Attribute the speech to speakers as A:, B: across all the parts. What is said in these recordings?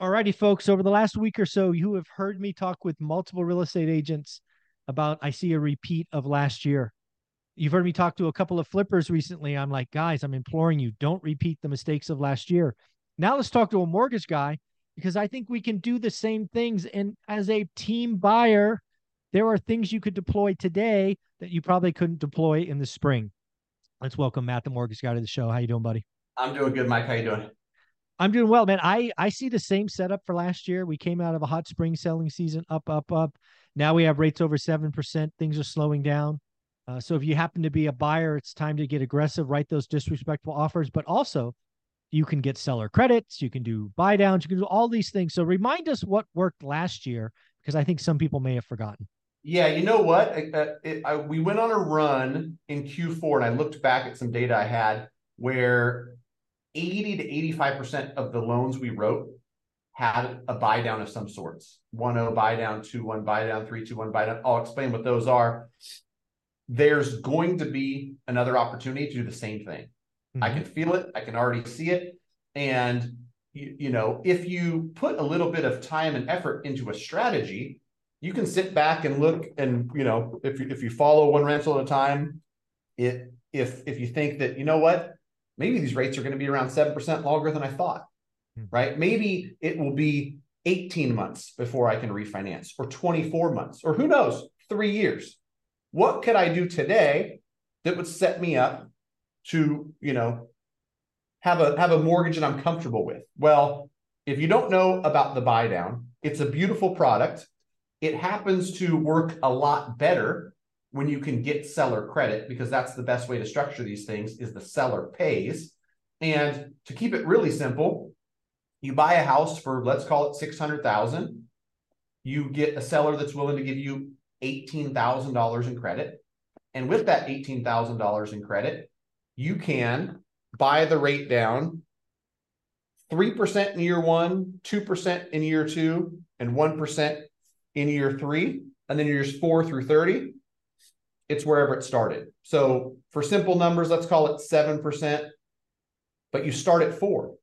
A: Alrighty, folks. Over the last week or so, you have heard me talk with multiple real estate agents about I see a repeat of last year. You've heard me talk to a couple of flippers recently. I'm like, guys, I'm imploring you, don't repeat the mistakes of last year. Now let's talk to a mortgage guy because I think we can do the same things. And as a team buyer, there are things you could deploy today that you probably couldn't deploy in the spring. Let's welcome Matt, the mortgage guy, to the show. How you doing, buddy?
B: I'm doing good, Mike. How you doing?
A: I'm doing well, man. I I see the same setup for last year. We came out of a hot spring selling season, up, up, up. Now we have rates over seven percent. Things are slowing down. Uh, so if you happen to be a buyer, it's time to get aggressive, write those disrespectful offers, but also you can get seller credits, you can do buy downs, you can do all these things. So remind us what worked last year because I think some people may have forgotten.
B: Yeah, you know what? I, it, I, we went on a run in Q4, and I looked back at some data I had where 80 to 85% of the loans we wrote had a buy down of some sorts 1 0 buy down, 2 1 buy down, 3 2 1 buy down. I'll explain what those are. There's going to be another opportunity to do the same thing. Mm-hmm. I can feel it, I can already see it. And, you, you know, if you put a little bit of time and effort into a strategy, you can sit back and look and, you know, if you, if you follow one rental at a time, it, if, if you think that, you know what, maybe these rates are going to be around 7% longer than I thought, hmm. right? Maybe it will be 18 months before I can refinance or 24 months or who knows, three years. What could I do today that would set me up to, you know, have a have a mortgage that I'm comfortable with? Well, if you don't know about the buy down, it's a beautiful product. It happens to work a lot better when you can get seller credit because that's the best way to structure these things is the seller pays. And to keep it really simple you buy a house for let's call it 600000 you get a seller that's willing to give you $18000 in credit. And with that $18000 in credit you can buy the rate down 3% in year one 2% in year two and 1% in year three and then years four through 30 it's wherever it started. So for simple numbers, let's call it 7%, but you start at four.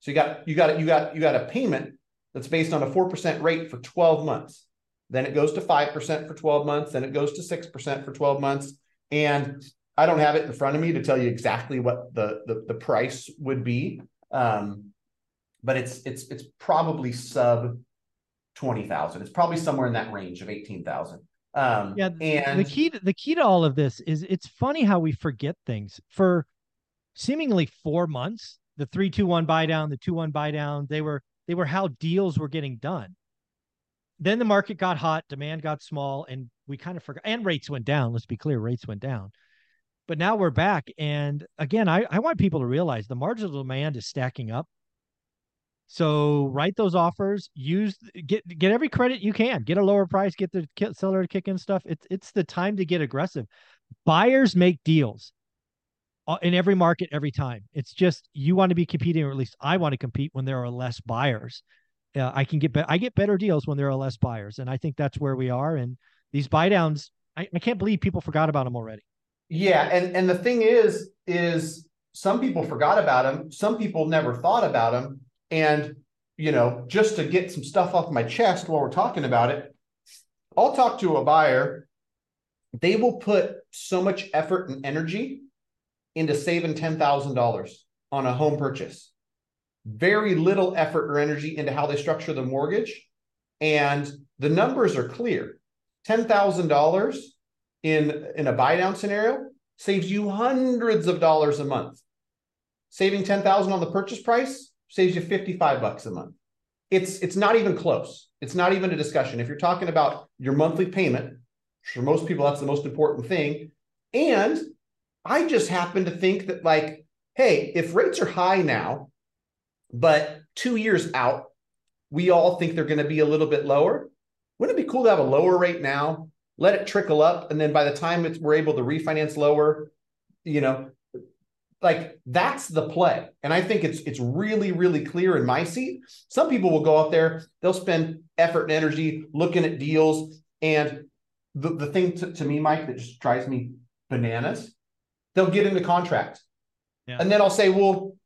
B: So you got you got you got you got a payment that's based on a 4% rate for 12 months. Then it goes to 5% for 12 months, then it goes to 6% for 12 months. And I don't have it in front of me to tell you exactly what the the, the price would be. Um, but it's it's it's probably sub 20,000. It's probably somewhere in that range of 18,000.
A: Um, yeah, and the key to, the key to all of this is it's funny how we forget things for seemingly four months. The three two one buy down, the two one buy down, they were they were how deals were getting done. Then the market got hot, demand got small, and we kind of forgot. And rates went down. Let's be clear, rates went down. But now we're back, and again, I, I want people to realize the marginal demand is stacking up. So write those offers. Use get get every credit you can. Get a lower price. Get the seller to kick in stuff. It's it's the time to get aggressive. Buyers make deals uh, in every market every time. It's just you want to be competing, or at least I want to compete when there are less buyers. Uh, I can get be- I get better deals when there are less buyers, and I think that's where we are. And these buy downs, I, I can't believe people forgot about them already.
B: Yeah, and and the thing is, is some people forgot about them. Some people never thought about them and, you know, just to get some stuff off my chest while we're talking about it, I'll talk to a buyer. They will put so much effort and energy into saving $10,000 on a home purchase. Very little effort or energy into how they structure the mortgage. And the numbers are clear. $10,000 in, in a buy down scenario saves you hundreds of dollars a month. Saving 10,000 on the purchase price saves you 55 bucks a month. It's it's not even close. It's not even a discussion. If you're talking about your monthly payment, for most people that's the most important thing. And I just happen to think that like, hey, if rates are high now, but 2 years out, we all think they're going to be a little bit lower. Wouldn't it be cool to have a lower rate now, let it trickle up, and then by the time we're able to refinance lower, you know, like that's the play. And I think it's it's really, really clear in my seat. Some people will go out there, they'll spend effort and energy looking at deals. And the, the thing to, to me, Mike, that just drives me bananas, they'll get into contract. Yeah. And then I'll say, well,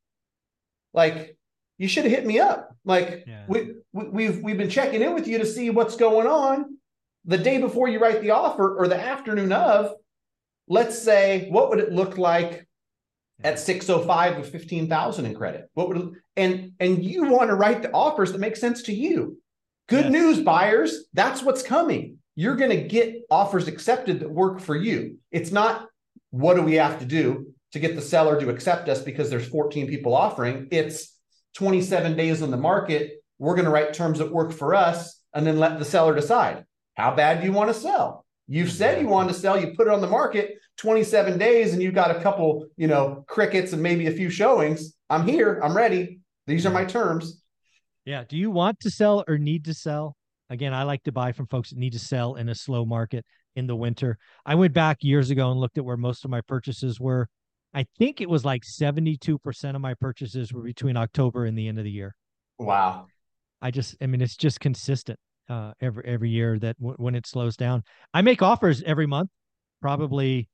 B: like you should have hit me up. Like yeah. we, we we've we've been checking in with you to see what's going on. The day before you write the offer or the afternoon of, let's say, what would it look like at 605 with 15,000 in credit? What would and and you want to write the offers that make sense to you. Good yes. news, buyers. That's what's coming. You're going to get offers accepted that work for you. It's not what do we have to do to get the seller to accept us because there's 14 people offering. It's 27 days on the market. We're going to write terms that work for us and then let the seller decide how bad do you want to sell. You've said you mm-hmm. want to sell, you put it on the market 27 days and you've got a couple, you know, crickets and maybe a few showings. I'm here, I'm ready. These are my terms.
A: Yeah. Do you want to sell or need to sell? Again, I like to buy from folks that need to sell in a slow market in the winter. I went back years ago and looked at where most of my purchases were. I think it was like 72% of my purchases were between October and the end of the year.
B: Wow.
A: I just, I mean, it's just consistent uh, every every year that w- when it slows down, I make offers every month, probably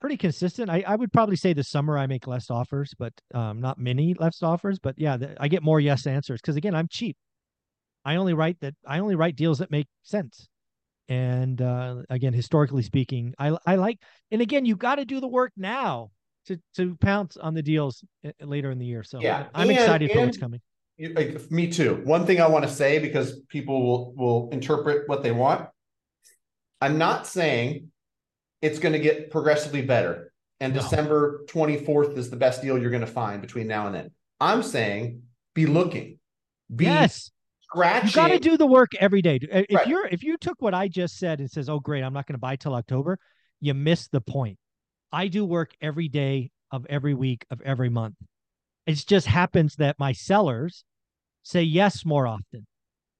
A: pretty consistent. I, I would probably say the summer I make less offers, but um, not many less offers. But yeah, I get more yes answers because again, I'm cheap. I only write that I only write deals that make sense. And uh, again, historically speaking, I I like. And again, you got to do the work now to to pounce on the deals uh, later in the year. So yeah, I'm and, excited and, for what's coming.
B: Like, me too. One thing I want to say because people will will interpret what they want. I'm not saying it's going to get progressively better. And no. December 24th is the best deal you're going to find between now and then. I'm saying be looking. Be
A: yes. Scratching. You got to do the work every day. If right. you're if you took what I just said and says, "Oh great, I'm not going to buy till October," you miss the point. I do work every day of every week of every month. It just happens that my sellers say yes more often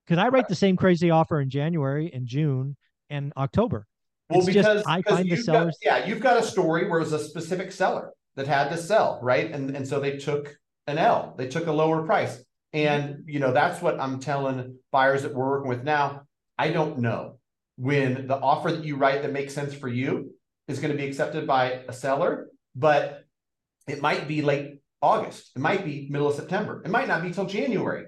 A: because I write the same crazy offer in January and June and October.
B: Well, it's because I find the sellers. Got, yeah, you've got a story where it was a specific seller that had to sell, right? And and so they took an L. They took a lower price. And you know, that's what I'm telling buyers that we're working with now. I don't know when the offer that you write that makes sense for you is going to be accepted by a seller, but it might be late August. It might be middle of September. It might not be till January.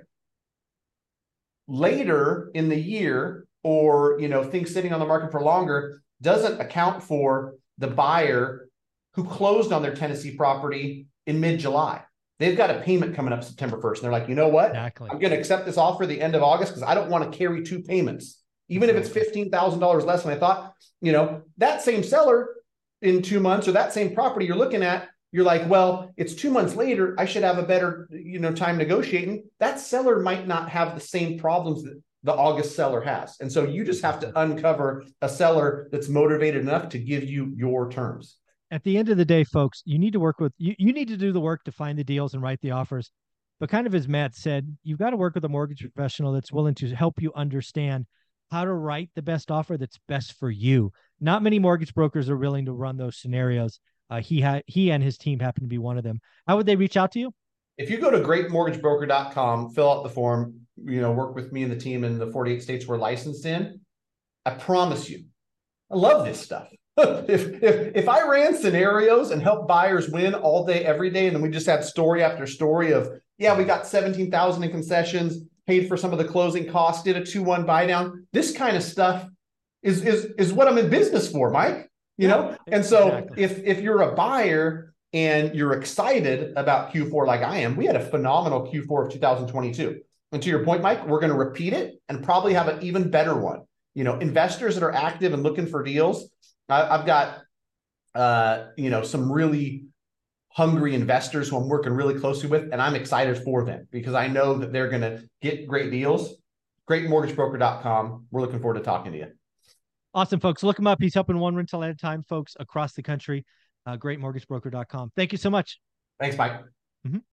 B: Later in the year, or you know, things sitting on the market for longer, doesn't account for the buyer who closed on their Tennessee property in mid July. They've got a payment coming up September 1st. And they're like, you know what? Exactly. I'm going to accept this offer the end of August because I don't want to carry two payments. Even exactly. if it's $15,000 less than I thought, you know, that same seller in two months or that same property you're looking at, you're like, well, it's two months later. I should have a better, you know, time negotiating. That seller might not have the same problems that the August seller has. And so you just have to uncover a seller that's motivated enough to give you your terms.
A: At the end of the day, folks, you need to work with you, you need to do the work to find the deals and write the offers. But kind of as Matt said, you've got to work with a mortgage professional that's willing to help you understand how to write the best offer that's best for you. Not many mortgage brokers are willing to run those scenarios. Uh, he had he and his team happen to be one of them. How would they reach out to you?
B: If you go to greatmortgagebroker.com, fill out the form, you know, work with me and the team in the 48 states we're licensed in, I promise you, I love this stuff. if, if if I ran scenarios and helped buyers win all day, every day, and then we just had story after story of, yeah, we got 17,000 in concessions, paid for some of the closing costs, did a 2-1 buy down. This kind of stuff is is is what I'm in business for, Mike. You yeah, know? And so exactly. if if you're a buyer and you're excited about Q4 like I am, we had a phenomenal Q4 of 2022. And to your point, Mike, we're going to repeat it and probably have an even better one. You know, investors that are active and looking for deals. I, have got, uh, you know, some really hungry investors who I'm working really closely with, and I'm excited for them because I know that they're going to get great deals. GreatMortgageBroker.com. We're looking forward to talking to you.
A: Awesome, folks. Look him up. He's helping one rental at a time, folks, across the country. Uh, greatmortgagebroker.com. Thank you so much.
B: Thanks, Mike. Mm-hmm.